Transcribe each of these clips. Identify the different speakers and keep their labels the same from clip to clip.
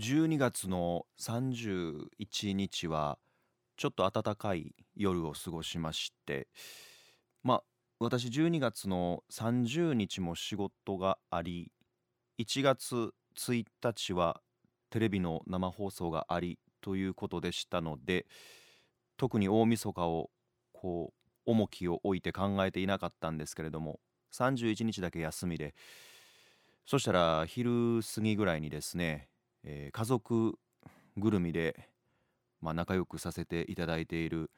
Speaker 1: 12月の31日はちょっと暖かい夜を過ごしましてまあ私12月の30日も仕事があり1月1日はテレビの生放送がありということでしたので特に大晦日をこう重きを置いて考えていなかったんですけれども31日だけ休みでそしたら昼過ぎぐらいにですね、えー家族ぐるみで、まあ、仲良くさせていただいている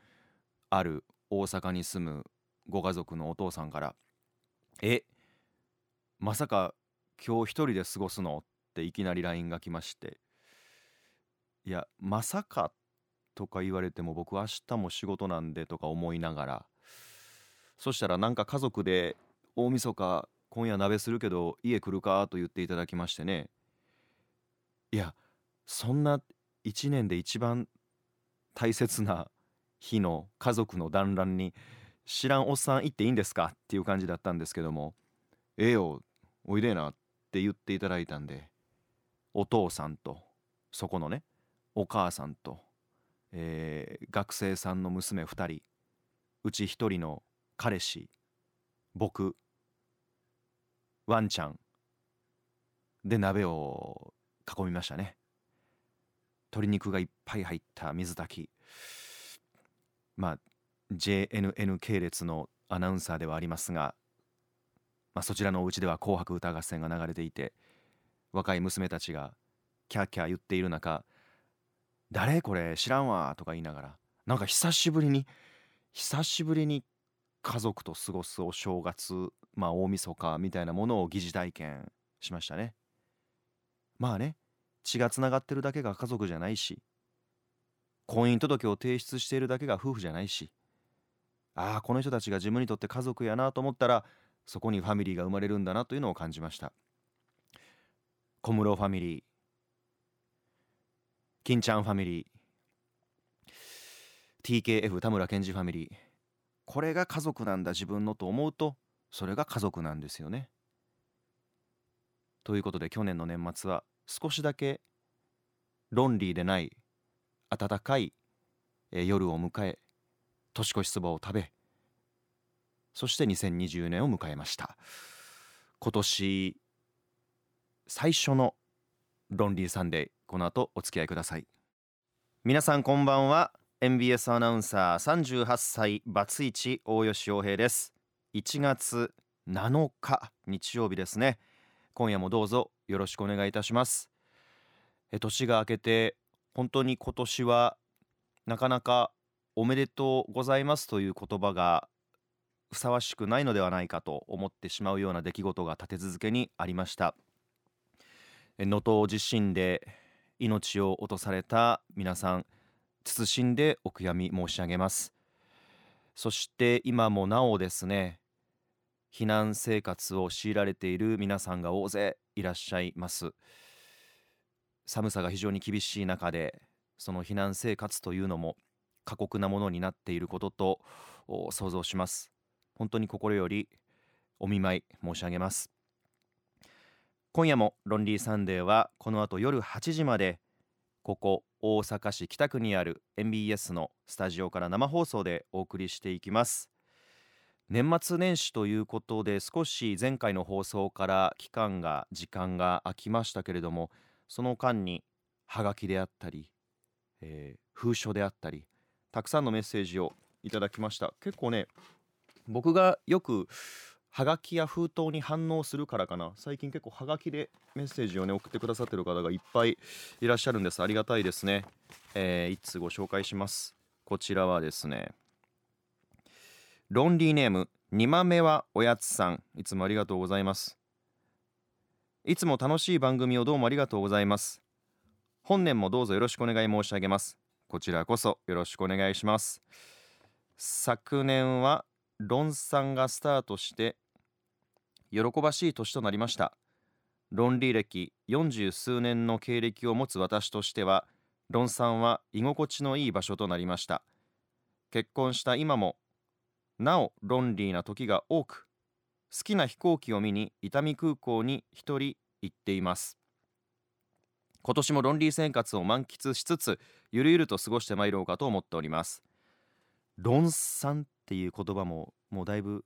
Speaker 1: ある大阪に住むご家族のお父さんから「えまさか今日一人で過ごすの?」っていきなり LINE が来ましていやまさかとか言われても僕明日も仕事なんでとか思いながらそしたらなんか家族で大晦日今夜鍋するけど家来るか？と言っていただきましてねいやそんな一年で一番大切な日の家族の団らんに知らんおっさん行っていいんですかっていう感じだったんですけどもええよおいでえなって言っていただいたんでお父さんとそこのねお母さんと、えー学生さんの娘2人うち1人の彼氏僕ワンちゃんで鍋を囲みましたね。鶏肉がいっぱい入った水炊き。まあ JNN 系列のアナウンサーではありますが、まあ、そちらのお家では「紅白歌合戦」が流れていて若い娘たちがキャーキャー言っている中「誰これ知らんわ」とか言いながらなんか久しぶりに久しぶりに家族と過ごすお正月まあ大晦日みたいなものを疑似体験しましたね。まあね血がつながってるだけが家族じゃないし婚姻届を提出しているだけが夫婦じゃないしああこの人たちが自分にとって家族やなと思ったらそこにファミリーが生まれるんだなというのを感じました。小室ファミリー金ちゃんファミリー TKF 田村健二ファミリーこれが家族なんだ自分のと思うとそれが家族なんですよね。ということで去年の年末は少しだけロンリーでない温かい夜を迎え年越しそばを食べそして2020年を迎えました。今年最初のロンリーサンデーこの後お付き合いください。皆さんこんばんは。MBS アナウンサー38歳バツイチ大吉洋平です。1月7日日曜日ですね。今夜もどうぞよろしくお願いいたします。え年が明けて本当に今年はなかなかおめでとうございますという言葉がふさわしくないのではないかと思ってしまうような出来事が立て続けにありました。え能登地震で命を落とされた皆さん謹んでお悔やみ申し上げます。そして今もなおですね避難生活を強いられている皆さんが大勢いらっしゃいます。寒さが非常に厳しい中でその避難生活というのも過酷なものになっていることと想像します。本当に心よりお見舞い申し上げます。今夜もロンリーサンデーはこの後夜8時までここ大阪市北区にある MBS のスタジオから生放送でお送りしていきます。年末年始ということで少し前回の放送から期間が時間が空きましたけれどもその間にハガキであったり、えー封書であったりたくさんのメッセージをいただきました。結構ね僕がよくハガキや封筒に反応するからかな。最近結構ハガキでメッセージをね送ってくださってる方がいっぱいいらっしゃるんです。ありがたいですね。えー、一通ご紹介します。こちらはですねロンリーネームにまめはおやつさん。いつもありがとうございます。いつも楽しい番組をどうもありがとうございます。本年もどうぞよろしくお願い申し上げます。こちらこそよろしくお願いします。昨年は論産がスタートして喜ばしい年となりました。論理歴40数年の経歴を持つ私としては論産は居心地のいい場所となりました。結婚した今もなおロンリーな時が多く好きな飛行機を見に伊丹空港に一人行っています。今年もロンリー生活を満喫しつつゆるゆると過ごしてまいろうかと思っております。論産っていう言葉ももうだいぶ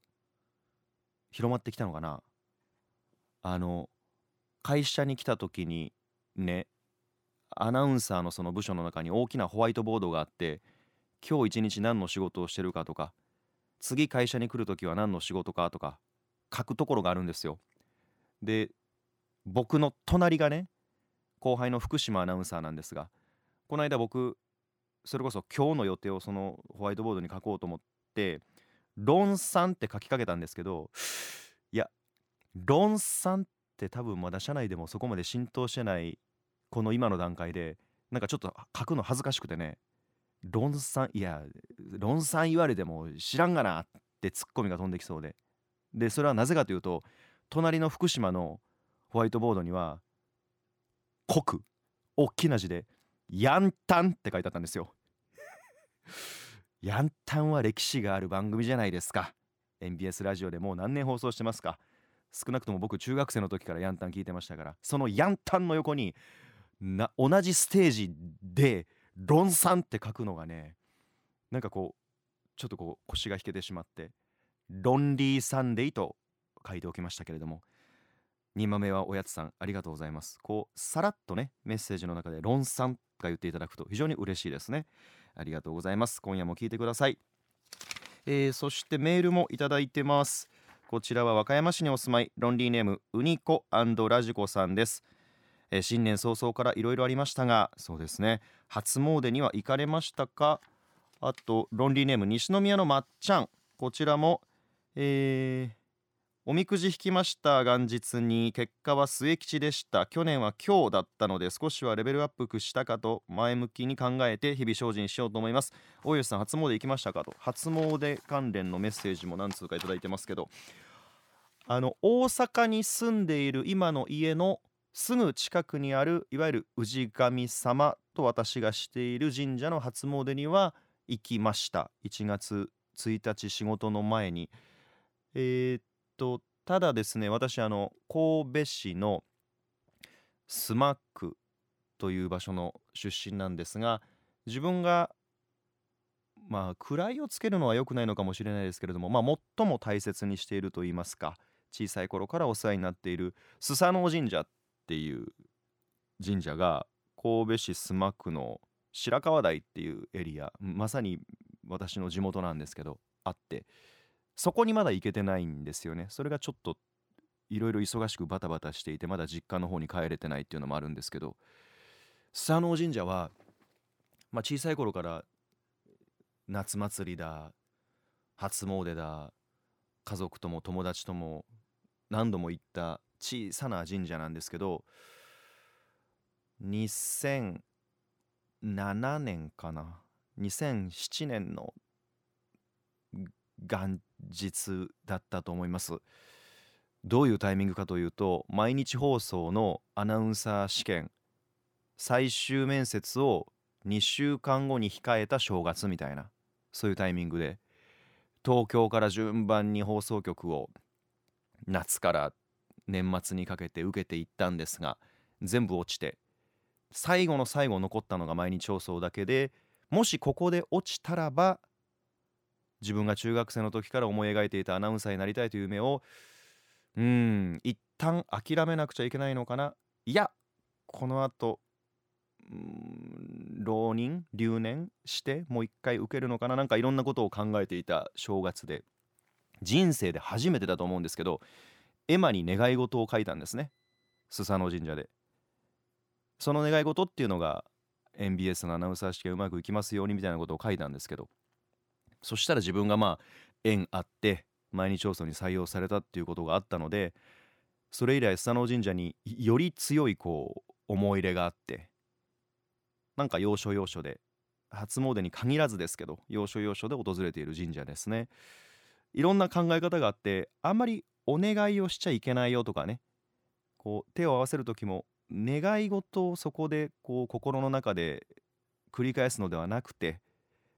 Speaker 1: 広まってきたのかな。あの会社に来た時にねアナウンサーのその部署の中に大きなホワイトボードがあって今日一日何の仕事をしてるかとか次会社に来る時は何の仕事かとか書くところがあるんですよ。で僕の隣がね後輩の福島アナウンサーなんですがこの間僕それこそ今日の予定をそのホワイトボードに書こうと思って「論算」って書きかけたんですけどいや論算って多分まだ社内でもそこまで浸透してないこの今の段階でなんかちょっと書くの恥ずかしくてね論算いや論算言われても知らんがなってツッコミが飛んできそうででそれはなぜかというと隣の福島のホワイトボードには濃く大きな字で「ヤンタン」って書いてあったんですよ。ヤンタンは歴史がある番組じゃないですか。NBS ラジオでもう何年放送してますか少なくとも僕中学生の時からヤンタン聞いてましたからそのヤンタンの横にな同じステージで「論算」って書くのがねなんかこうちょっとこう腰が引けてしまって「ロンリーサンデー」と書いておきましたけれども2豆はおやつさんありがとうございます。こうさらっとねメッセージの中で「論算」とか言っていただくと非常に嬉しいですね。ありがとうございます。今夜も聞いてください、えー、そしてメールもいただいてます。こちらは和歌山市にお住まいロンリーネームウニコラジコさんです。えー、新年早々からいろいろありましたがそうですね。初詣には行かれましたか？あとロンリーネーム西宮のまっちゃん。こちらも、えー、おみくじ引きました元日に結果は末吉でした。去年は今日だったので少しはレベルアップしたかと前向きに考えて日々精進しようと思います。大吉さん初詣行きましたかと？初詣関連のメッセージも何通か頂いてますけど。あの大阪に住んでいる今の家のすぐ近くにあるいわゆる氏神様と私がしている神社の初詣には行きました。1月1日仕事の前に。えー、とただですね私あの神戸市のスマックという場所の出身なんですが自分がまあ位をつけるのは良くないのかもしれないですけれどもまあ最も大切にしていると言いますか小さい頃からお世話になっているスサノ神社っていう神社が神戸市須磨区の白川台っていうエリアまさに私の地元なんですけどあってそこにまだ行けてないんですよね。それがちょっといろいろ忙しくバタバタしていてまだ実家の方に帰れてないっていうのもあるんですけどスサノオ神社は、まあ、小さい頃から夏祭りだ初詣だ家族とも友達とも何度も行った小さな神社なんですけど2007年かな？2007年の元日だったと思います。どういうタイミングかというと毎日放送のアナウンサー試験最終面接を2週間後に控えた正月みたいなそういうタイミングで東京から順番に放送局を夏から年末にかけて受けていったんですが全部落ちて最後の最後残ったのが毎日放送だけでもしここで落ちたらば自分が中学生の時から思い描いていたアナウンサーになりたいという夢をうん一旦諦めなくちゃいけないのかな？いやこのあと浪人留年してもう一回受けるのかな？なんかいろんなことを考えていた正月で人生で初めてだと思うんですけど絵馬に願い事を書いたんですね。スサノ神社で。その願い事っていうのが MBS のアナウンサー試験うまくいきますようにみたいなことを書いたんですけど。そしたら自分がまあ縁あって毎日放送に採用されたっていうことがあったのでそれ以来スサノ神社により強いこう思い入れがあってなんか要所要所で初詣に限らずですけど要所要所で訪れている神社ですね。いろんな考え方があってあんまりお願いをしちゃいけないよとかねこう手を合わせる時も願い事をそこでこう心の中で繰り返すのではなくて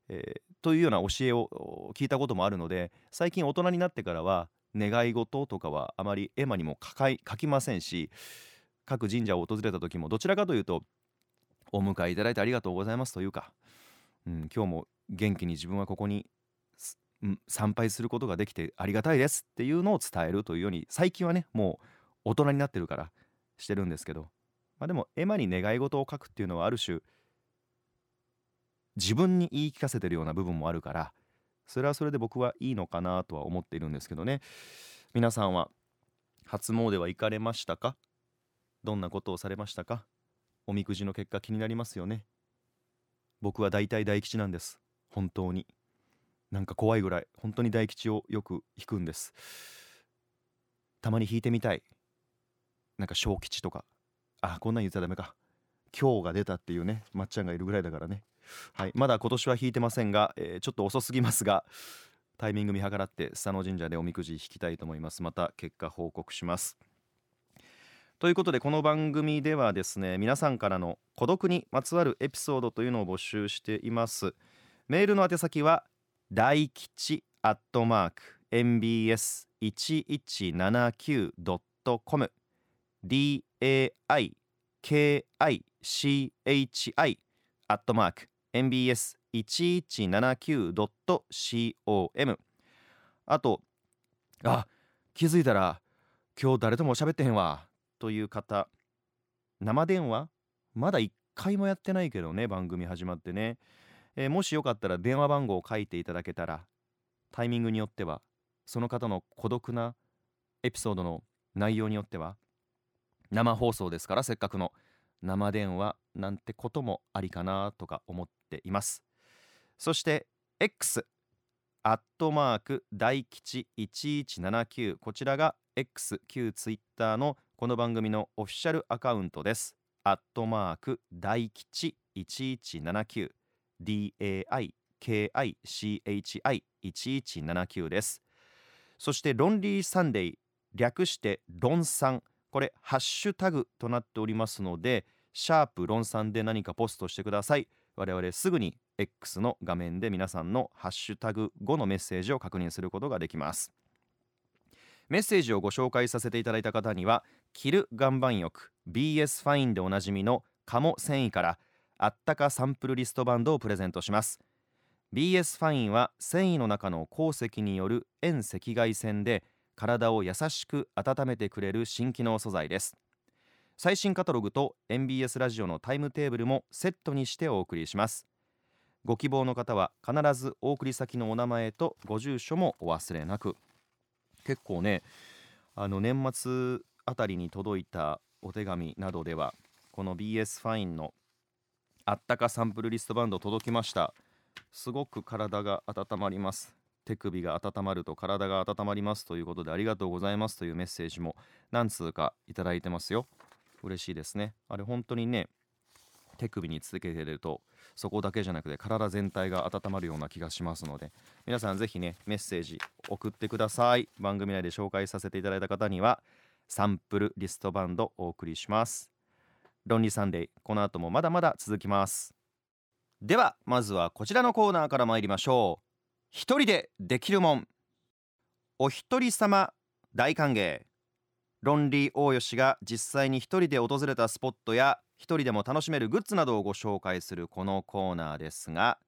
Speaker 1: えー、というような教えを聞いたこともあるので最近大人になってからは願い事とかはあまり絵馬にも書きませんし各神社を訪れた時もどちらかというとお迎えいただいてありがとうございますというか、うん、今日も元気に自分はここに参拝することができてありがたいですっていうのを伝えるというように最近はねもう大人になってるからしてるんですけど、まあ、でも絵馬に願い事を書くっていうのはある種自分に言い聞かせてるような部分もあるからそれはそれで僕はいいのかなとは思っているんですけどね。皆さんは初詣は行かれましたか？どんなことをされましたか？おみくじの結果気になりますよね。僕は大体大吉なんです。本当に。なんか怖いぐらい本当に大吉をよく引くんです。たまに引いてみたい。なんか小吉とか。あこんなん言っちゃダメか。今日が出たっていうねまっちゃんがいるぐらいだからね。はい。まだ今年は引いてませんが、えー、ちょっと遅すぎますがタイミング見計らって佐野神社でおみくじ引きたいと思います。また結果報告します。ということでこの番組ではですね皆さんからの孤独にまつわるエピソードというのを募集しています。メールの宛先は大吉アットマーク mbs1179.com daikichi アットマーク mbs1179.com あとあ気づいたら今日誰とも喋ってへんわ。という方生電話？まだ1回もやってないけどね番組始まってね、え、もしよかったら電話番号を書いていただけたらタイミングによってはその方の孤独なエピソードの内容によっては生放送ですからせっかくの生電話なんてこともありかなとか思っています。そして X アットマーク大吉1179こちらが X 旧 Twitter のこの番組のオフィシャルアカウントです。アットマーク大吉1179 DAIKICHI1179 です。そしてロンリーサンデー略してロンさん。これハッシュタグとなっておりますのでシャープロンさんで何かポストしてください。我々すぐに X の画面で皆さんのハッシュタグ後のメッセージを確認することができます。メッセージをご紹介させていただいた方には着る岩盤浴 BS ファインでおなじみの鴨繊維からあったかサンプルリストバンドをプレゼントします。BS ファインは繊維の中の鉱石による遠赤外線で体を優しく温めてくれる新機能素材です。最新カタログと MBS ラジオのタイムテーブルもセットにしてお送りします。ご希望の方は必ずお送り先のお名前とご住所もお忘れなく。結構ねあの年末あたりに届いたお手紙などではこの BS ファインのあったかサンプルリストバンド届きました。すごく体が温まります。手首が温まると体が温まりますということでありがとうございますというメッセージも何通かいただいてますよ。嬉しいですね。あれ本当にね手首につけてるとそこだけじゃなくて体全体が温まるような気がしますので皆さんぜひねメッセージ送ってください。番組内で紹介させていただいた方にはサンプルリストバンドお送りします。ロンリーサンデーこの後もまだまだ続きます。ではまずはこちらのコーナーから参りましょう。一人でできるもん。お一人様大歓迎。ロンリー大吉が実際に一人で訪れたスポットや一人でも楽しめるグッズなどをご紹介するこのコーナーですが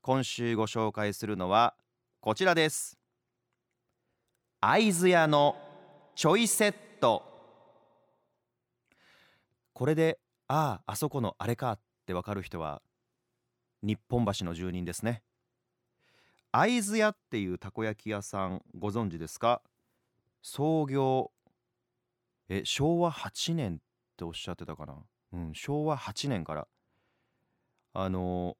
Speaker 1: 今週ご紹介するのはこちらです。会津屋のちょいセットこれであああそこのあれかってわかる人は日本橋の住人ですね。会津屋っていうたこ焼き屋さんご存知ですか？創業え昭和8年っておっしゃってたかな、うん、昭和8年から。あの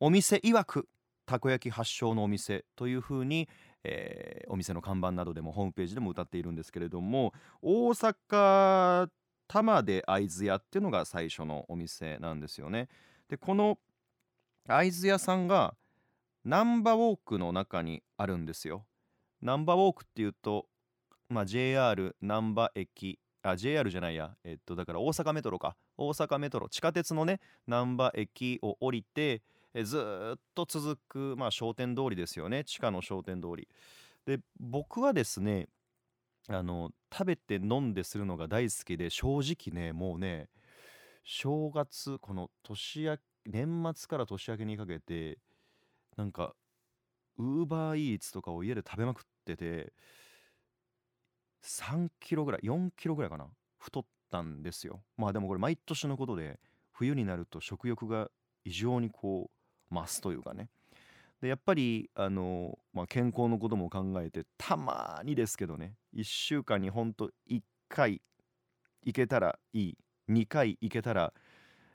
Speaker 1: お店曰くたこ焼き発祥のお店というふうに、えー、お店の看板などでもホームページでも歌っているんですけれども大阪多摩で会津屋っていうのが最初のお店なんですよね。でこの会津屋さんがナンバーウォークの中にあるんですよ。ナンバーウォークっていうとまあ、JR 難波駅あ JR じゃないやえっとだから大阪メトロか大阪メトロ地下鉄のね難波駅を降りてえずっと続く、まあ、商店通りですよね地下の商店通りで僕はですねあの食べて飲んでするのが大好きで正直ねもうね正月この年明け年末から年明けにかけてなんかウーバーイーツとかを家で食べまくってて3キロぐらい4キロぐらいかな太ったんですよ。まあでもこれ毎年のことで冬になると食欲が異常にこう増すというかね。でやっぱりあの、まあ、健康のことも考えてたまにですけどね。1週間にほんと1回行けたらいい。2回行けたら、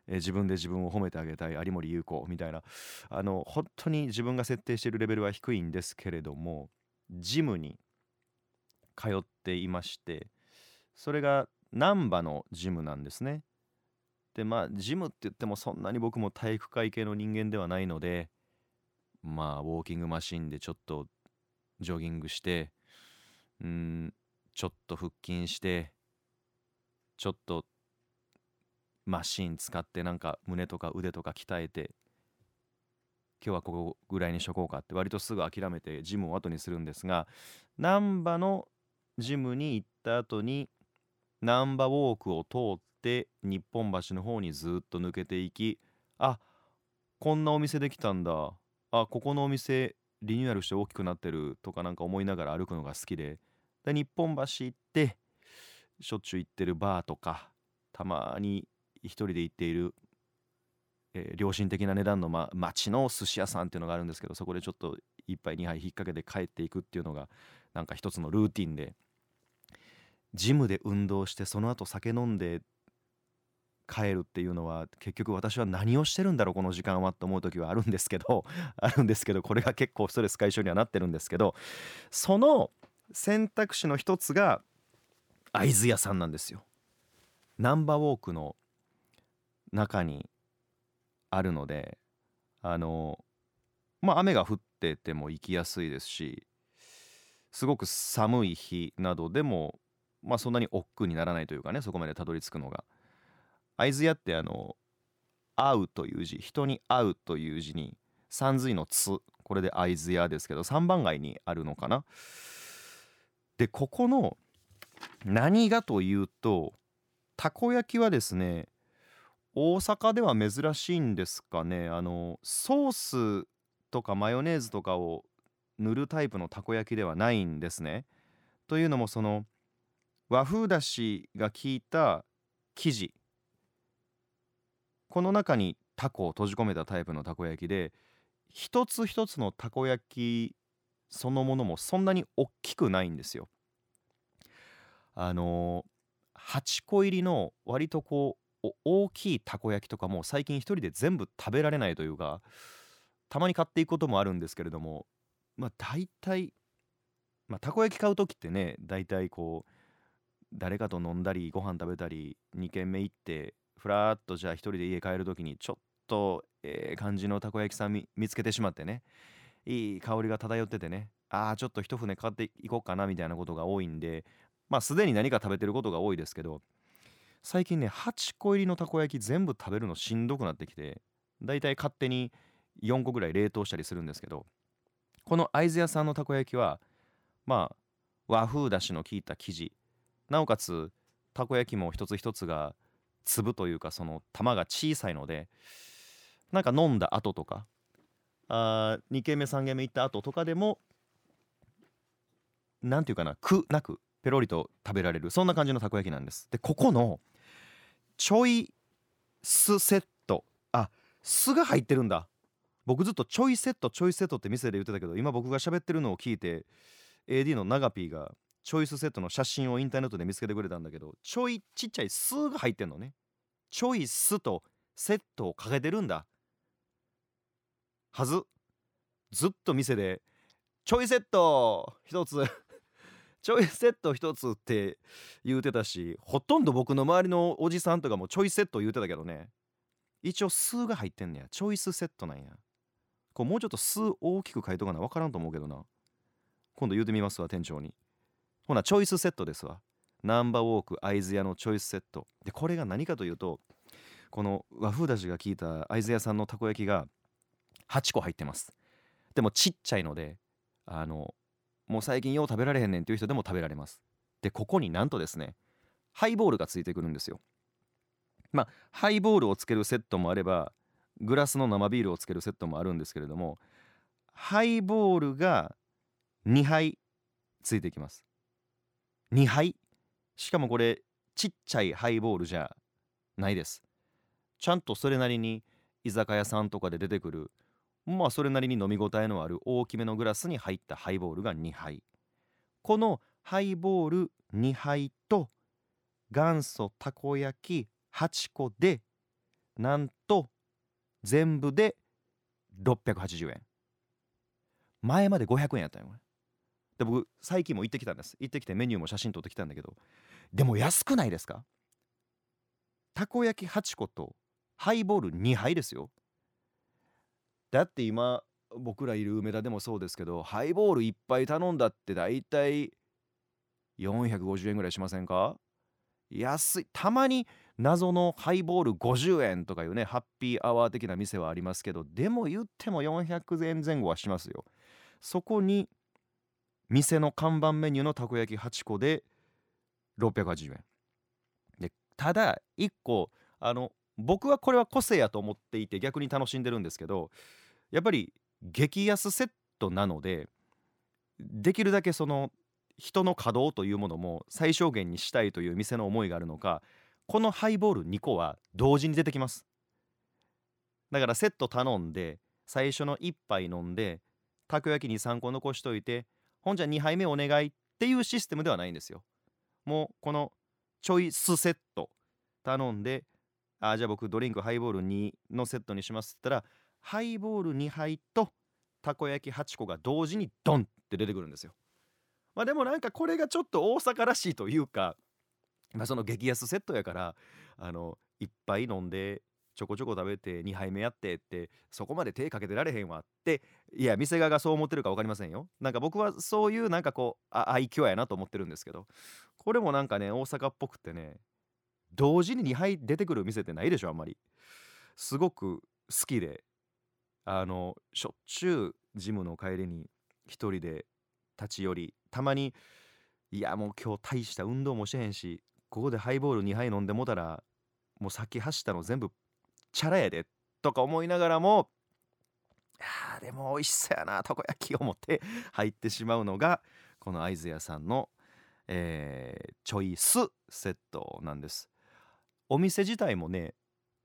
Speaker 1: え自分で自分を褒めてあげたい有森裕子みたいな。あの本当に自分が設定しているレベルは低いんですけれどもジムに通っていましてそれが難波のジムなんですね。でまあジムって言ってもそんなに僕も体育会系の人間ではないのでまあウォーキングマシンでちょっとジョギングしてうんちょっと腹筋してちょっとマシン使ってなんか胸とか腕とか鍛えて今日はここぐらいにしとこうかって割とすぐ諦めてジムを後にするんですが難波のジムに行った後に難波ウォークを通って日本橋の方にずっと抜けていきあこんなお店できたんだあここのお店リニューアルして大きくなってるとかなんか思いながら歩くのが好きで。で日本橋行ってしょっちゅう行ってるバーとかたまに一人で行っている、えー良心的な値段の、ま、町の寿司屋さんっていうのがあるんですけどそこでちょっと一杯二杯引っ掛けて帰っていくっていうのがなんか一つのルーティンで。ジムで運動してその後酒飲んで帰るっていうのは結局私は何をしてるんだろうこの時間はと思う時はあるんですけど あるんですけどこれが結構ストレス解消にはなってるんですけどその選択肢の一つが会津屋さんなんですよ。ナンバーウォークの中にあるのであのまあ雨が降ってても行きやすいですしすごく寒い日などでもまあそんなに億劫にならないというかねそこまでたどり着くのが会津屋ってあの会うという字人に会うという字に三髄の「つ」これで会津屋ですけど3番街にあるのかなでここの何がというとたこ焼きはですね大阪では珍しいんですかねあのソースとかマヨネーズとかを塗るタイプのたこ焼きではないんですね。というのもその和風だしが効いた生地この中にタコを閉じ込めたタイプのたこ焼きで一つ一つのたこ焼きそのものもそんなに大きくないんですよ。あの8個入りの割とこう大きいたこ焼きとかも最近一人で全部食べられないというかたまに買っていくこともあるんですけれどもまあ大体まあたこ焼き買う時ってね大体こう誰かと飲んだりご飯食べたり2軒目行ってふらっとじゃあ一人で家帰る時にちょっとええ感じのたこ焼きさん見見つけてしまってね。いい香りが漂っててね。ああちょっと一船買っていこうかなみたいなことが多いんでまあすでに何か食べてることが多いですけど最近ね8個入りのたこ焼き全部食べるのしんどくなってきてだいたい勝手に4個ぐらい冷凍したりするんですけどこの会津屋さんのたこ焼きはまあ和風だしの効いた生地なおかつたこ焼きも一つ一つが粒というかその玉が小さいのでなんか飲んだ後とかあ2軒目3軒目行った後とかでもなんていうかな苦なくペロリと食べられるそんな感じのたこ焼きなんです。でここのちょい酢セットあ酢が入ってるんだ。僕ずっとちょいセットちょいセットって店で言ってたけど今僕が喋ってるのを聞いて AD のナガピーがチョイスセットの写真をインターネットで見つけてくれたんだけどちょいちっちゃい「酢」が入ってんのね。チョイスとセットをかけてるんだ。はず。ずっと店で「ちょいセット一つ。ちょいセット一つ」って言うてたしほとんど僕の周りのおじさんとかもちょいセット言うてたけどね。一応「酢」が入ってんねや。チョイスセットなんや。こうもうちょっと「酢」大きく書いとかな分からんと思うけどな。今度言うてみますわ店長に。ほなチョイスセットですわ。ナンバーウォーク会津屋のチョイスセット。でこれが何かというとこの和風だしが効いた会津屋さんのたこ焼きが8個入ってます。でもちっちゃいのであのもう最近よう食べられへんねんっていう人でも食べられます。でここになんとですねハイボールがついてくるんですよ。まあハイボールをつけるセットもあればグラスの生ビールをつけるセットもあるんですけれどもハイボールが2杯ついてきます。2杯しかもこれちっちゃいハイボールじゃないです。ちゃんとそれなりに居酒屋さんとかで出てくるまあそれなりに飲み応えのある大きめのグラスに入ったハイボールが2杯このハイボール2杯と元祖たこ焼き8個でなんと全部で680円。前まで500円やったよこれ。で僕最近も行ってきたんです。行ってきてメニューも写真撮ってきたんだけど。でも安くないですか？たこ焼き8個とハイボール2杯ですよ。だって今僕らいる梅田でもそうですけどハイボール1杯頼んだってだいたい450円ぐらいしませんか？安い。たまに謎のハイボール50円とかいうねハッピーアワー的な店はありますけどでも言っても400円前後はしますよ。そこに店の看板メニューのたこ焼き8個で680円。でただ1個あの僕はこれは個性やと思っていて逆に楽しんでるんですけどやっぱり激安セットなのでできるだけその人の稼働というものも最小限にしたいという店の思いがあるのかこのハイボール2個は同時に出てきます。だからセット頼んで最初の1杯飲んでたこ焼きに3個残しといてほんじゃ2杯目お願いっていうシステムではないんですよ。もうこのチョイスセット頼んで、あじゃあ僕ドリンクハイボール2のセットにしますって言ったら、ハイボール2杯とたこ焼き8個が同時にドンって出てくるんですよ。まあでもなんかこれがちょっと大阪らしいというか、まあ、その激安セットやからあのいっぱい飲んでちょこちょこ食べて2杯目やってってそこまで手かけてられへんわっていや店側がそう思ってるか分かりませんよ。なんか僕はそういうなんかこうあ愛嬌やなと思ってるんですけどこれもなんかね大阪っぽくてね同時に2杯出てくる店ってないでしょあんまり。すごく好きであのしょっちゅうジムの帰りに一人で立ち寄りたまにいやもう今日大した運動もしてへんしここでハイボール2杯飲んでもたらもう先走ったの全部チャラやでとか思いながらもあでも美味しそうやなたこ焼きを持って入ってしまうのがこの会津屋さんの、えー、チョイスセットなんです。お店自体もね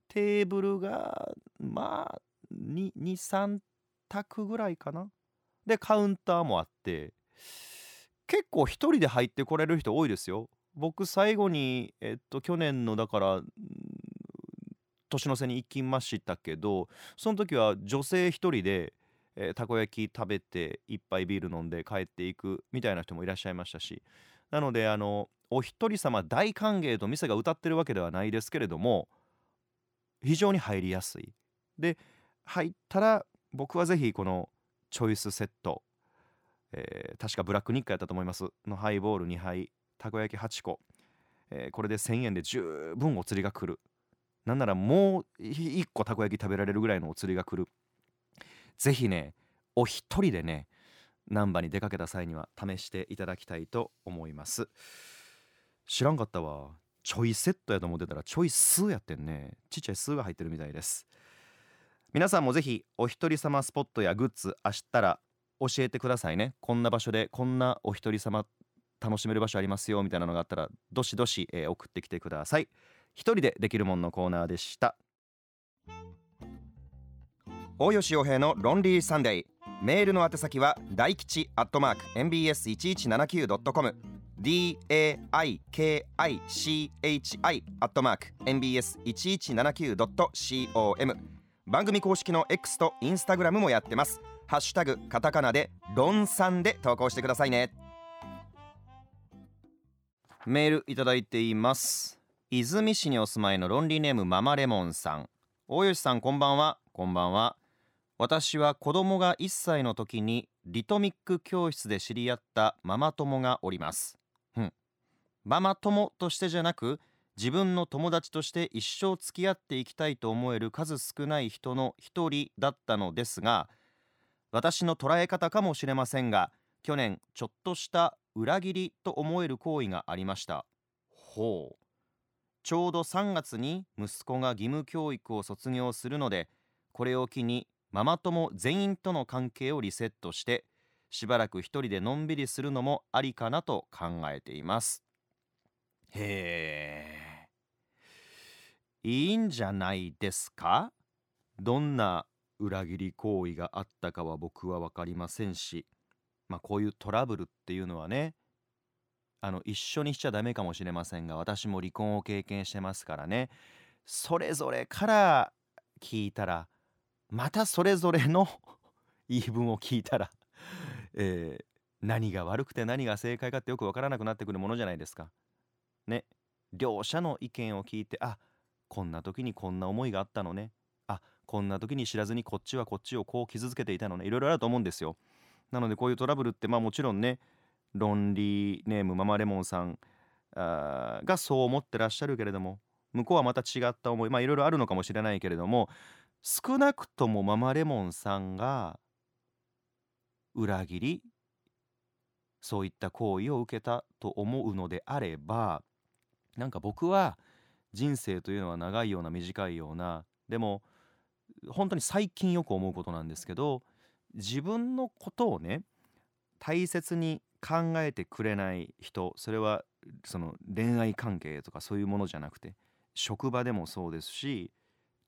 Speaker 1: テーブルがまあ23択ぐらいかな。でカウンターもあって結構一人で入ってこれる人多いですよ。僕最後にえっと去年のだから年の瀬に行きましたけどその時は女性一人で、えー、たこ焼き食べて一杯ビール飲んで帰っていくみたいな人もいらっしゃいましたしなのであのお一人様大歓迎と店が歌ってるわけではないですけれども非常に入りやすい。で入ったら僕はぜひこのチョイスセット、えー、確かブラックニッカやったと思います。のハイボール2杯たこ焼き8個、えー、これで1000円で十分お釣りが来る。なんならもう1個たこ焼き食べられるぐらいのお釣りが来る。ぜひねお一人でね難波に出かけた際には試していただきたいと思います。知らんかったわ。ちょいセットやと思ってたらちょい数やってんね。ちっちゃい数が入ってるみたいです。皆さんもぜひお一人様スポットやグッズ明日ら教えてくださいね。こんな場所でこんなお一人様楽しめる場所ありますよみたいなのがあったらどしどし、えー、送ってきてください。一人でできるもんのコーナーでした。大吉洋平のロンリーサンデー。メールの宛先は大吉アットマーク mbs1179.com daikichi アットマーク mbs1179.com 番組公式の X とインスタグラムもやってます。ハッシュタグカタカナでロンさんで投稿してくださいね。メールいただいています。和泉市にお住まいのロンリーネームママレモンさん。大吉さんこんばんは。こんばんは。私は子供が1歳の時にリトミック教室で知り合ったママ友がおります。うん。ママ友としてじゃなく自分の友達として一生付き合っていきたいと思える数少ない人の一人だったのですが私の捉え方かもしれませんが去年ちょっとした裏切りと思える行為がありました。ほう。ちょうど3月に息子が義務教育を卒業するのでこれを機にママ友全員との関係をリセットしてしばらく一人でのんびりするのもありかなと考えています。へえ。いいんじゃないですか？どんな裏切り行為があったかは僕は分かりませんしまあこういうトラブルっていうのはねあの一緒にしちゃダメかもしれませんが私も離婚を経験してますからねそれぞれから聞いたらまたそれぞれの言い分を聞いたら えー、何が悪くて何が正解かってよく分からなくなってくるものじゃないですか。ね両者の意見を聞いてあこんな時にこんな思いがあったのねあこんな時に知らずにこっちはこっちをこう傷つけていたのねいろいろあると思うんですよ。なのでこういうトラブルってまあもちろんねロンリーネームママレモンさんがそう思ってらっしゃるけれども向こうはまた違った思いまあいろいろあるのかもしれないけれども少なくともママレモンさんが裏切りそういった行為を受けたと思うのであればなんか僕は人生というのは長いような短いようなでも本当に最近よく思うことなんですけど自分のことをね大切に考えてくれない人それはその恋愛関係とかそういうものじゃなくて職場でもそうですし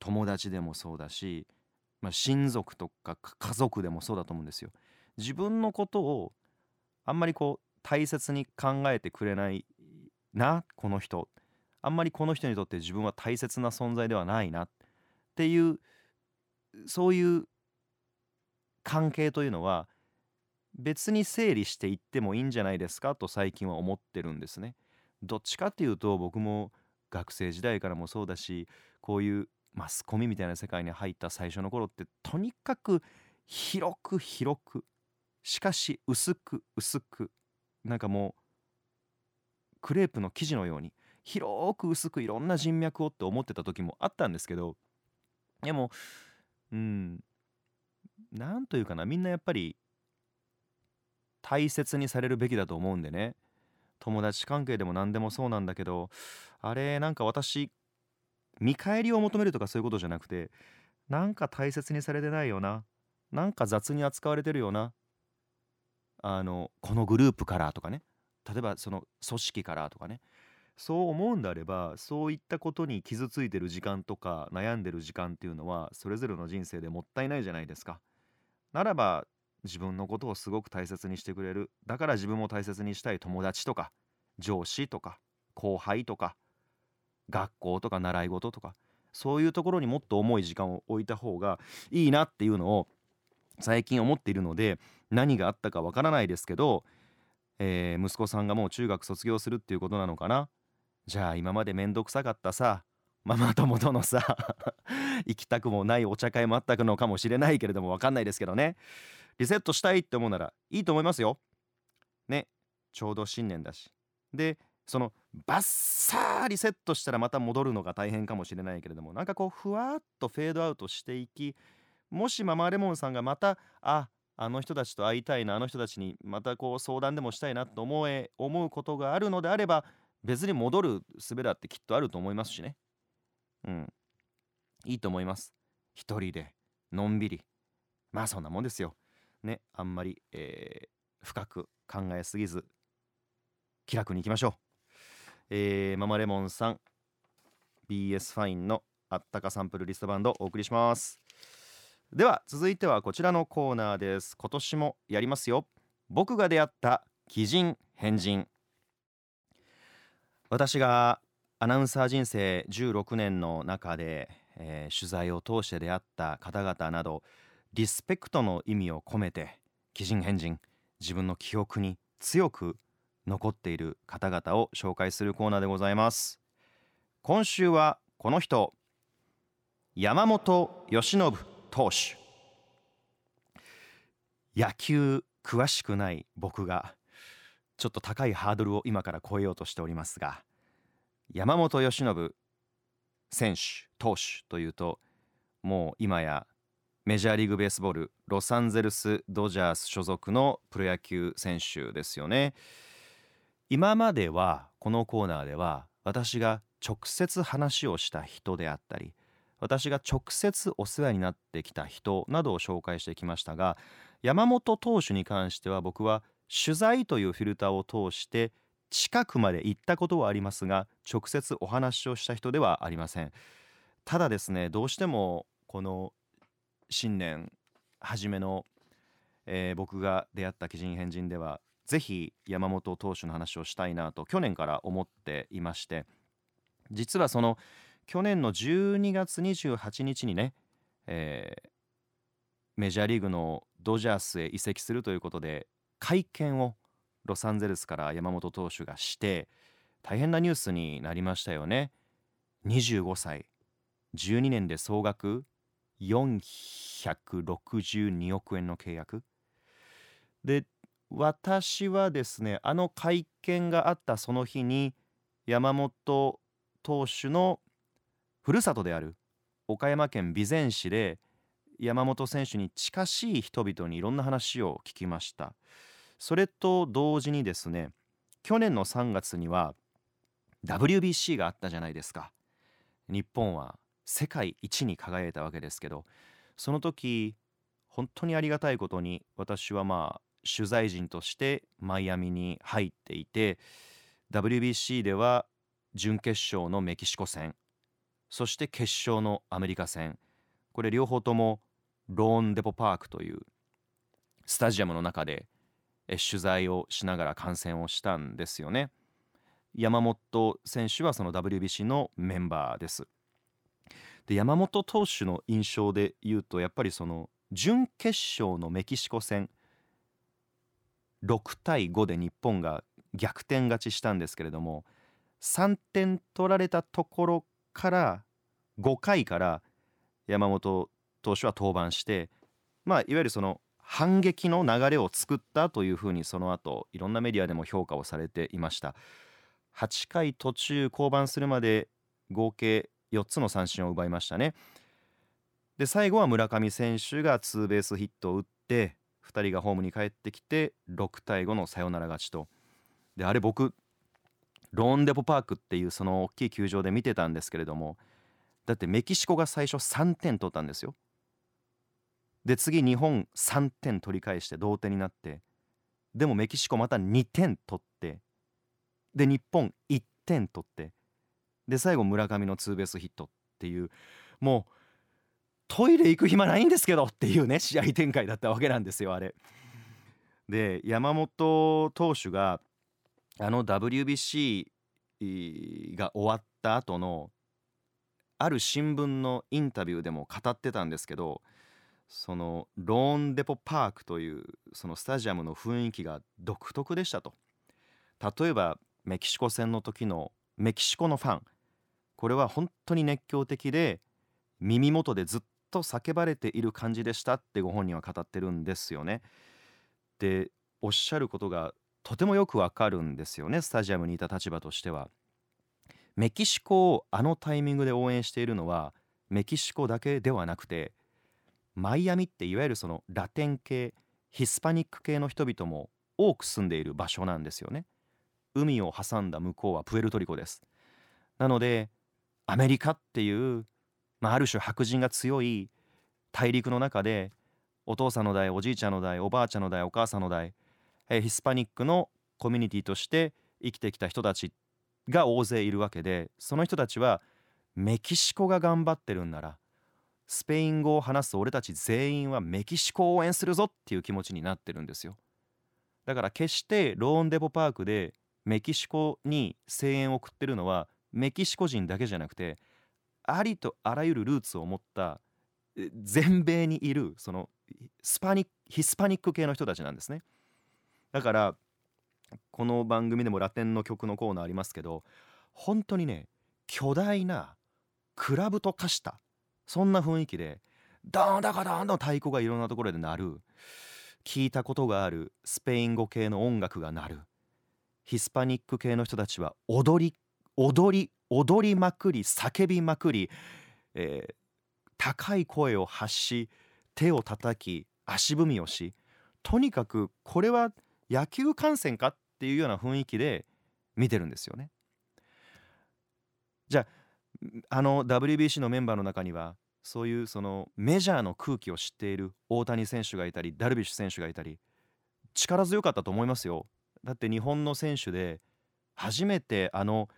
Speaker 1: 友達でもそうだし、まあ、親族とか家族でもそうだと思うんですよ。自分のことをあんまりこう大切に考えてくれないなこの人あんまりこの人にとって自分は大切な存在ではないなっていうそういう関係というのは別に整理していってもいいんじゃないですか？と最近は思ってるんですね。どっちかっていうと僕も学生時代からもそうだしこういうマスコミみたいな世界に入った最初の頃ってとにかく広く広くしかし薄く薄くなんかもうクレープの生地のように広く薄くいろんな人脈をって思ってた時もあったんですけどでもうんなんというかなみんなやっぱり大切にされるべきだと思うんでね。友達関係でも何でもそうなんだけどあれなんか私見返りを求めるとかそういうことじゃなくてなんか大切にされてないよな。なんか雑に扱われてるよな。あのこのグループからとかね。例えばその組織からとかね。そう思うんであればそういったことに傷ついてる時間とか悩んでる時間っていうのはそれぞれの人生でもったいないじゃないですか。ならば自分のことをすごく大切にしてくれる。だから自分も大切にしたい。友達とか上司とか後輩とか学校とか習い事とかそういうところにもっと重い時間を置いた方がいいなっていうのを最近思っているので何があったかわからないですけど、えー、息子さんがもう中学卒業するっていうことなのかな。じゃあ今までめんどくさかったさママ友とのさ 行きたくもないお茶会もあったのかもしれないけれどもわかんないですけどね。リセットしたいって思うならいいと思いますよ。ね。ちょうど新年だし。でそのバッサーリセットしたらまた戻るのが大変かもしれないけれどもなんかこうふわっとフェードアウトしていきもしママレモンさんがまたああの人たちと会いたいなあの人たちにまたこう相談でもしたいなと思え思うことがあるのであれば別に戻る術だってきっとあると思いますしね。うん。いいと思います。一人でのんびり。まあそんなもんですよ。ねあんまり、えー、深く考えすぎず気楽にいきましょう、えー、ママレモンさん BS ファインのあったかサンプルリストバンドお送りします。では続いてはこちらのコーナーです。今年もやりますよ。僕が出会った奇人変人。私がアナウンサー人生16年の中で、えー、取材を通して出会った方々などリスペクトの意味を込めて奇人変人自分の記憶に強く残っている方々を紹介するコーナーでございます。今週はこの人山本由伸投手。野球詳しくない僕がちょっと高いハードルを今から超えようとしておりますが山本由伸選手投手というともう今やメジャーリーグベースボールロサンゼルス・ドジャース所属のプロ野球選手ですよね、今まではこのコーナーでは私が直接話をした人であったり私が直接お世話になってきた人などを紹介してきましたが山本投手に関しては僕は取材というフィルターを通して近くまで行ったことはありますが直接お話をした人ではありません。ただですねどうしてもこの新年初めの、えー、僕が出会った奇人変人ではぜひ山本投手の話をしたいなと去年から思っていまして実はその去年の12月28日にね、えー、メジャーリーグのドジャースへ移籍するということで会見をロサンゼルスから山本投手がして大変なニュースになりましたよね。25歳12年で総額462億円の契約。で私はですねあの会見があったその日に山本投手のふるさとである岡山県備前市で山本選手に近しい人々にいろんな話を聞きました。それと同時にですね去年の3月には WBC があったじゃないですか。日本は。世界一に輝いたわけですけどその時本当にありがたいことに私はまあ取材陣としてマイアミに入っていて WBC では準決勝のメキシコ戦そして決勝のアメリカ戦これ両方ともローンデポパークというスタジアムの中で取材をしながら観戦をしたんですよね。山本選手はその WBC のメンバーです。で山本投手の印象で言うとやっぱりその準決勝のメキシコ戦6対5で日本が逆転勝ちしたんですけれども3点取られたところから5回から山本投手は登板してまあいわゆるその反撃の流れを作ったというふうにその後いろんなメディアでも評価をされていました。8回途中降板するまで合計4つの三振を奪いましたね。で最後は村上選手がツーベースヒットを打って2人がホームに帰ってきて6対5のサヨナラ勝ちと。であれ僕ローンデポパークっていうその大きい球場で見てたんですけれどもだってメキシコが最初3点取ったんですよ。で次日本3点取り返して同点になってでもメキシコまた2点取ってで日本1点取ってで最後村上のツーベースヒットっていうもうトイレ行く暇ないんですけどっていうね試合展開だったわけなんですよあれ。で山本投手があの WBC が終わった後のある新聞のインタビューでも語ってたんですけどそのローンデポパークというそのスタジアムの雰囲気が独特でしたと例えばメキシコ戦の時のメキシコのファンこれは本当に熱狂的で耳元でずっと叫ばれている感じでしたってご本人は語ってるんですよね。でおっしゃることがとてもよくわかるんですよねスタジアムにいた立場としては。メキシコをあのタイミングで応援しているのはメキシコだけではなくてマイアミっていわゆるそのラテン系ヒスパニック系の人々も多く住んでいる場所なんですよね。海を挟んだ向こうはプエルトリコです。なのでアメリカっていう、まあ、ある種白人が強い大陸の中でお父さんの代おじいちゃんの代おばあちゃんの代お母さんの代えヒスパニックのコミュニティとして生きてきた人たちが大勢いるわけでその人たちはメキシコが頑張ってるんならスペイン語を話す俺たち全員はメキシコを応援するぞっていう気持ちになってるんですよ。だから決してローンデポパークでメキシコに声援を送ってるのはメキシコ人だけじゃなくてありとあらゆるルーツを持った全米にいるそのスパニヒスパニック系の人たちなんですね。だからこの番組でもラテンの曲のコーナーありますけど本当にね巨大なクラブと化したそんな雰囲気でダーンダカダーンの太鼓がいろんなところで鳴る聞いたことがあるスペイン語系の音楽が鳴るヒスパニック系の人たちは踊り踊り踊りまくり叫びまくり、えー、高い声を発し手を叩き足踏みをしとにかくこれは野球観戦かっていうような雰囲気で見てるんですよね。じゃああの WBC のメンバーの中にはそういうそのメジャーの空気を知っている大谷選手がいたりダルビッシュ選手がいたり力強かったと思いますよ。だって日本の選手で初めてあの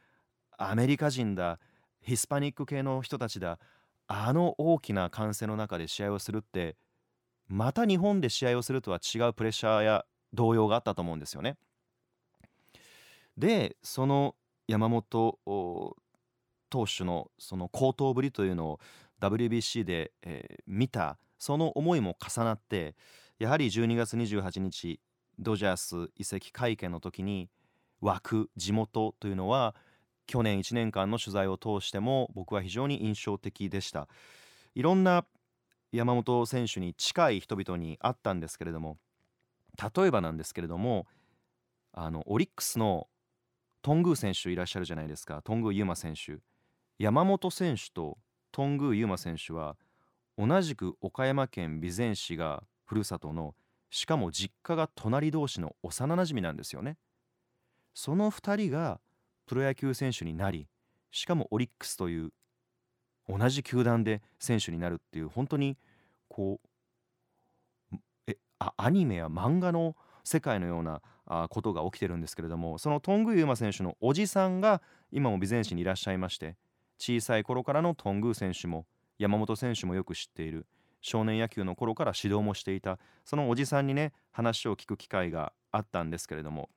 Speaker 1: アメリカ人だヒスパニック系の人たちだあの大きな歓声の中で試合をするってまた日本で試合をするとは違うプレッシャーや動揺があったと思うんですよね。でその山本投手のその好投ぶりというのを WBC で、えー、見たその思いも重なってやはり12月28日ドジャース移籍会見の時に湧く地元というのは去年1年間の取材を通しても僕は非常に印象的でした。いろんな山本選手に近い人々に会ったんですけれども例えばなんですけれどもあのオリックスの頓宮選手いらっしゃるじゃないですか。頓宮優馬選手。山本選手と頓宮優馬選手は同じく岡山県備前市がふるさとのしかも実家が隣同士の幼なじみなんですよね。その2人がプロ野球選手になりしかもオリックスという同じ球団で選手になるっていう本当にこうえあアニメや漫画の世界のようなあことが起きてるんですけれどもその頓宮優馬選手のおじさんが今も備前市にいらっしゃいまして小さい頃からの頓宮選手も山本選手もよく知っている少年野球の頃から指導もしていたそのおじさんにね話を聞く機会があったんですけれども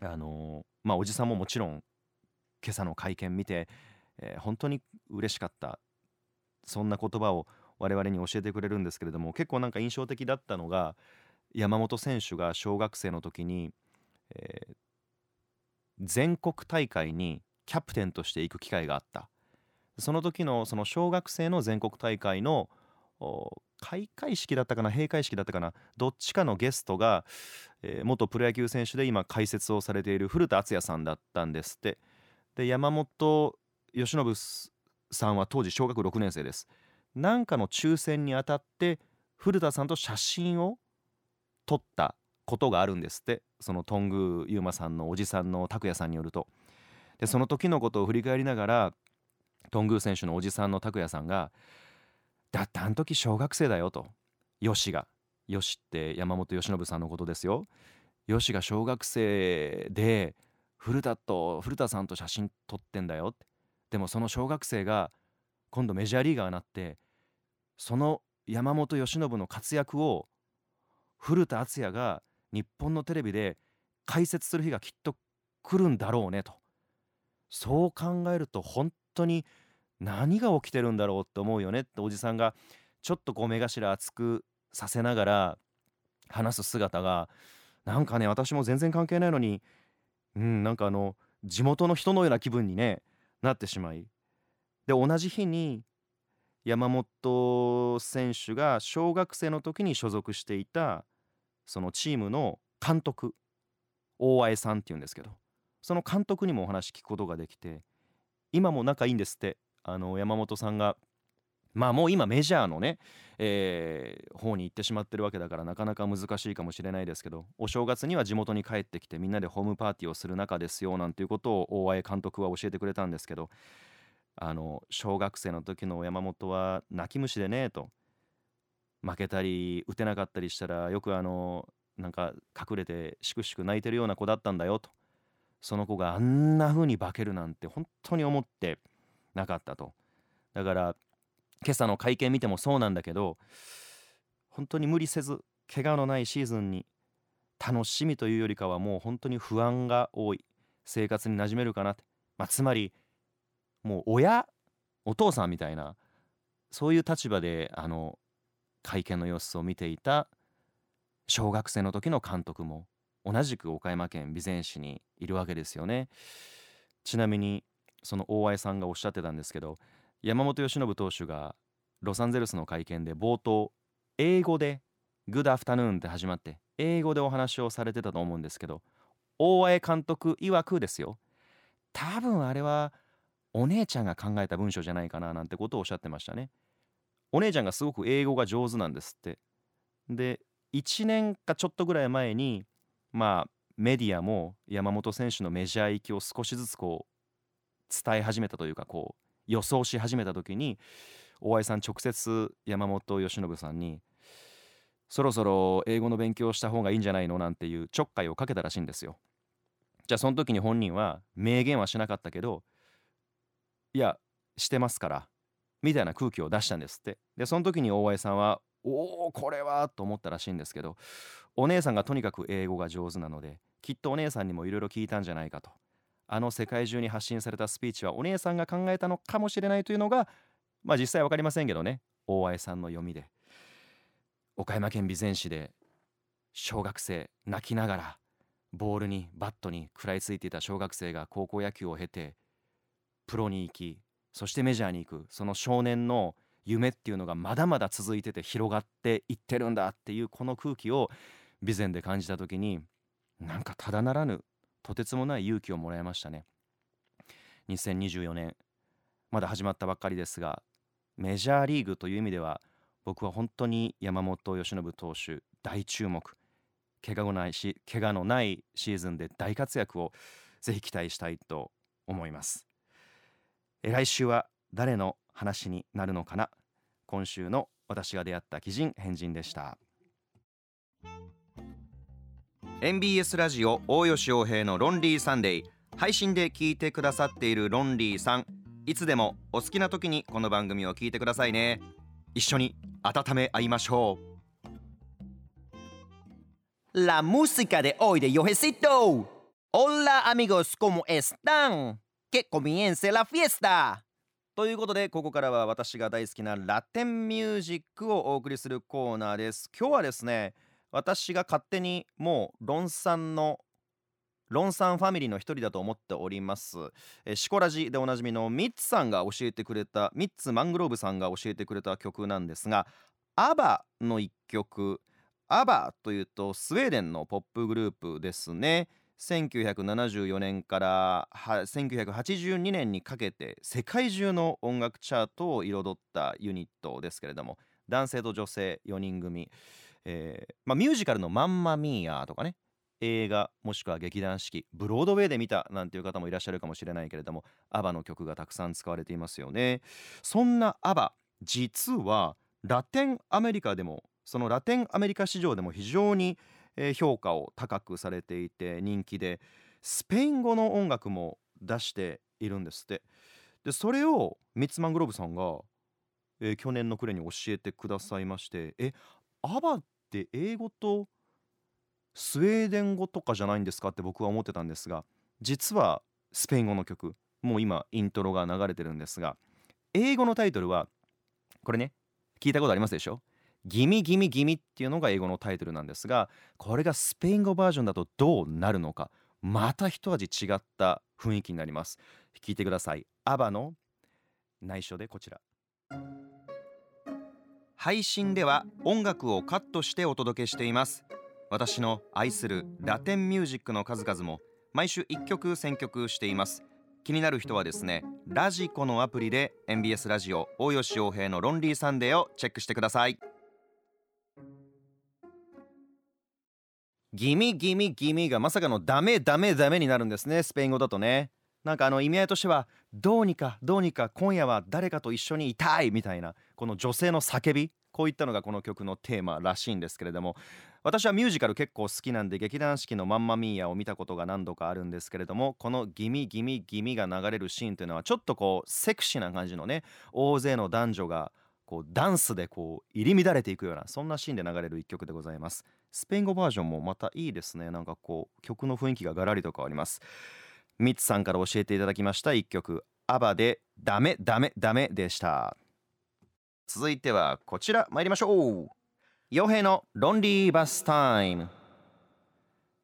Speaker 1: あの、まあおじさんももちろん今朝の会見見て、えー、本当に嬉しかった。そんな言葉を我々に教えてくれるんですけれども結構なんか印象的だったのが山本選手が小学生の時に、えー、全国大会にキャプテンとして行く機会があった。その時のその小学生の全国大会の開会式だったかな閉会式だったかなどっちかのゲストが、えー、元プロ野球選手で今解説をされている古田敦也さんだったんですって。で山本由伸さんは当時小学6年生です。なんかの抽選にあたって古田さんと写真を撮ったことがあるんですって。その頓宮優馬さんのおじさんの拓也さんによると。でその時のことを振り返りながら頓宮選手のおじさんの拓也さんが「だってあの時小学生だよ」と。よしが。よしって山本由伸さんのことですよ。よしが小学生で古田と古田さんと写真撮ってんだよ。でもその小学生が今度メジャーリーガーになってその山本由伸の活躍を古田敦也が日本のテレビで解説する日がきっと来るんだろうねと。そう考えると本当に何が起きてるんだろう？って思うよね。っておじさんがちょっとこう目頭熱くさせながら話す姿がなんかね私も全然関係ないのにうんなんかあの地元の人のような気分にねなってしまい。で同じ日に山本選手が小学生の時に所属していたそのチームの監督大江さんっていうんですけどその監督にもお話聞くことができて今も仲いいんですってあの山本さんがまあもう今メジャーのね、えー、方に行ってしまってるわけだからなかなか難しいかもしれないですけどお正月には地元に帰ってきてみんなでホームパーティーをする中ですよなんていうことを大江監督は教えてくれたんですけどあの小学生の時の山本は泣き虫でねと負けたり打てなかったりしたらよくあのなんか隠れてしくしく泣いてるような子だったんだよとその子があんな風に化けるなんて本当に思ってなかったと。だから今朝の会見見てもそうなんだけど本当に無理せず怪我のないシーズンに楽しみというよりかはもう本当に不安が多い。生活に馴染めるかなって、まあ、つまりもう親？お父さんみたいな。そういう立場であの会見の様子を見ていた。小学生の時の監督も同じく岡山県備前市にいるわけですよね。ちなみにその大江さんがおっしゃってたんですけど山本由伸投手がロサンゼルスの会見で冒頭英語で「グッドアフタヌーン」って始まって英語でお話をされてたと思うんですけど大江監督曰くですよ。多分あれはお姉ちゃんが考えた文章じゃないかななんてことをおっしゃってましたね。お姉ちゃんがすごく英語が上手なんですって。で1年かちょっとぐらい前にまあメディアも山本選手のメジャー行きを少しずつこう伝え始めたというかこう予想し始めた時に大江さん直接山本由伸さんにそろそろ英語の勉強した方がいいんじゃないの？なんていうちょっかいをかけたらしいんですよ。じゃあその時に本人は明言はしなかったけどいやしてますからみたいな空気を出したんですって。でその時に大江さんはおおこれはと思ったらしいんですけどお姉さんがとにかく英語が上手なのできっとお姉さんにもいろいろ聞いたんじゃないかと。あの世界中に発信されたスピーチはお姉さんが考えたのかもしれないというのがまあ実際分かりませんけどね。大江さんの読みで岡山県備前市で小学生泣きながらボールにバットに食らいついていた小学生が高校野球を経てプロに行きそしてメジャーに行くその少年の夢っていうのがまだまだ続いてて広がっていってるんだっていうこの空気を備前で感じた時になんかただならぬとてつもない勇気をもらいましたね。2024年まだ始まったばっかりですがメジャーリーグという意味では僕は本当に山本由伸投手大注目。怪我のないし怪我のないシーズンで大活躍をぜひ期待したいと思います。え来週は誰の話になるのかな？今週の私が出会った奇人変人でした。MBS ラジオ大吉洋平のロンリーサンデー配信で聞いてくださっているロンリーさんいつでもお好きな時にこの番組を聞いてくださいね一緒に温め合いましょう
Speaker 2: La música de hoy de Yojecito. Hola amigos, ¿cómo están? Que comience la fiesta.
Speaker 1: ということでここからは私が大好きなラテンミュージックをお送りするコーナーです今日はですね私が勝手にもうロンさんのロンさんファミリーの一人だと思っております。えシコラジでおなじみのミッツさんが教えてくれたミッツマングローブさんが教えてくれた曲なんですがアバの一曲アバというとスウェーデンのポップグループですね。1974年から1982年にかけて世界中の音楽チャートを彩ったユニットですけれども男性と女性4人組、えーまあ、ミュージカルの「マンマミーヤ」とかね映画もしくは劇団四季ブロードウェイで見たなんていう方もいらっしゃるかもしれないけれどもアバの曲がたくさん使われていますよね。そんなアバ実はラテンアメリカでもそのラテンアメリカ市場でも非常に評価を高くされていて人気でスペイン語の音楽も出しているんですって。でそれをミッツマングローブさんが、えー、去年の暮れに教えてくださいましてえアバって英語とスウェーデン語とかじゃないんですかって僕は思ってたんですが実はスペイン語の曲もう今イントロが流れてるんですが英語のタイトルはこれね聞いたことありますでしょ？ギミギミギミっていうのが英語のタイトルなんですがこれがスペイン語バージョンだとどうなるのかまた一味違った雰囲気になります。聞いてください。アバの内緒でこちら。配信では音楽をカットしてお届けしています。私の愛するラテンミュージックの数々も毎週1曲選曲しています。気になる人はですねラジコのアプリで MBS ラジオ大吉洋平のロンリーサンデーをチェックしてください。ギミギミギミがまさかのダメダメダメになるんですねスペイン語だとね。なんかあの意味合いとしてはどうにかどうにか今夜は誰かと一緒にいたいみたいな。この女性の叫びこういったのがこの曲のテーマらしいんですけれども私はミュージカル結構好きなんで劇団四季のマンマミーヤを見たことが何度かあるんですけれどもこのギミギミギミが流れるシーンというのはちょっとこうセクシーな感じのね大勢の男女がこうダンスでこう入り乱れていくようなそんなシーンで流れる一曲でございます。スペイン語バージョンもまたいいですね。なんかこう曲の雰囲気がガラリと変わります。ミッツさんから教えていただきました一曲アバでダメダメダメでした。続いてはこちら。参りましょう。傭兵のロンリーバスタイム。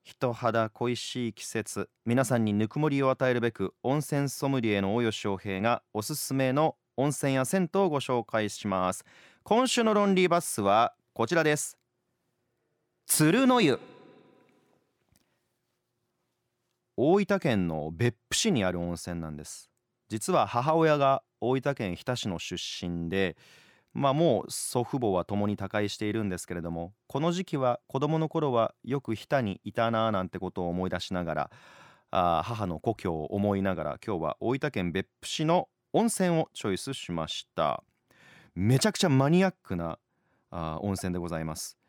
Speaker 1: 人肌恋しい季節皆さんにぬくもりを与えるべく温泉ソムリエの大吉翔平がおすすめの温泉や銭湯をご紹介します。今週のロンリーバスはこちらです。鶴の湯。大分県の別府市にある温泉なんです。実は母親が大分県日田市の出身でまあもう祖父母は共に他界しているんですけれどもこの時期は子供の頃はよく日田にいたなあなんてことを思い出しながらあ母の故郷を思いながら今日は大分県別府市の温泉をチョイスしました。めちゃくちゃマニアックなあ温泉でございます。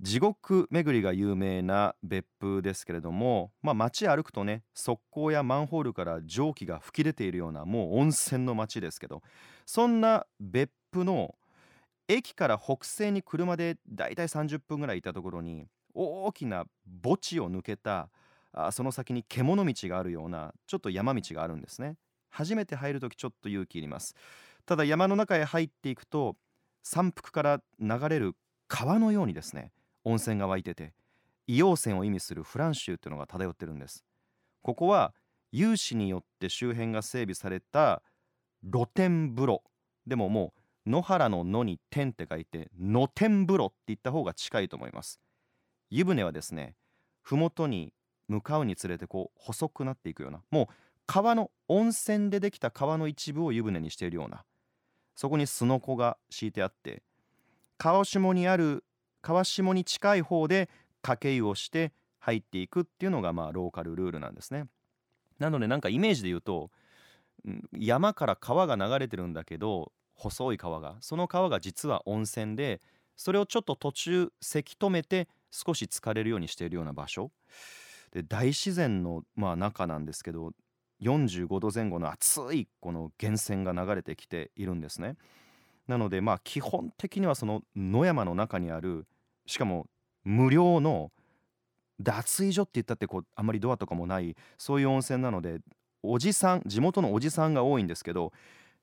Speaker 1: 地獄巡りが有名な別府ですけれども、まあ、街歩くとね側溝やマンホールから蒸気が噴き出ているようなもう温泉の街ですけどそんな別府の駅から北西に車でだいたい30分ぐらいいたところに大きな墓地を抜けたあその先に獣道があるようなちょっと山道があるんですね。初めて入るときちょっと勇気いります。ただ山の中へ入っていくと山腹から流れる川のようにですね温泉が湧いてて硫黄泉を意味するフランシュっていうのが漂ってるんです。ここは有志によって周辺が整備された露天風呂。でももう野原の野に天って書いて野天風呂って言った方が近いと思います。湯船はですね麓に向かうにつれてこう細くなっていくようなもう川の温泉でできた川の一部を湯船にしているようなそこにすのこが敷いてあって川下にある川下に近い方でかけ湯をして入っていくっていうのがまあローカルルールなんですね。なのでなんかイメージで言うと山から川が流れてるんだけど細い川がその川が実は温泉でそれをちょっと途中せき止めて少し疲れるようにしているような場所。で大自然のまあ中なんですけど45度前後の熱いこの源泉が流れてきているんですね。なのでまあ基本的にはその野山の中にあるしかも無料の脱衣所って言ったってこうあんまりドアとかもないそういう温泉なのでおじさん地元のおじさんが多いんですけど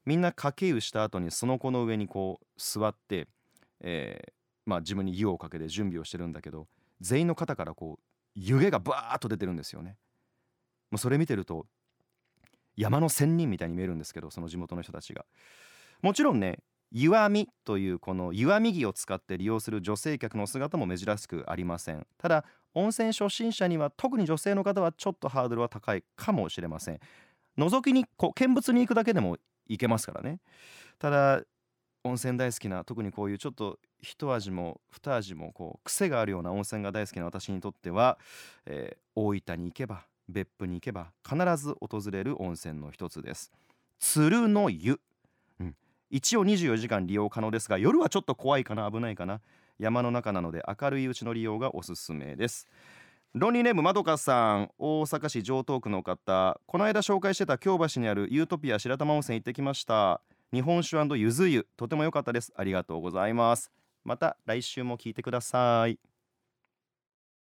Speaker 1: みんなかけ湯した後にその子の上にこう座って、えー、まあ、自分に湯をかけて準備をしてるんだけど全員の肩からこう湯気がバーッと出てるんですよね。もうそれ見てると山の仙人みたいに見えるんですけどその地元の人たちが。もちろんね湯あみというこの湯あみ着を使って利用する女性客の姿も珍しくありません。ただ温泉初心者には特に女性の方はちょっとハードルは高いかもしれません。覗きにこう見物に行くだけでも行けますからね。ただ温泉大好きな特にこういうちょっと一味も二味もこう癖があるような温泉が大好きな私にとっては、えー、大分に行けば別府に行けば必ず訪れる温泉の一つです。鶴の湯。一応24時間利用可能ですが夜はちょっと怖いかな危ないかな。山の中なので明るいうちの利用がおすすめです。ロンリーネームまどかさん大阪市城東区の方。この間紹介してた京橋にあるユートピア白玉温泉行ってきました。日本酒ゆず湯とても良かったです。ありがとうございます。また来週も聞いてください。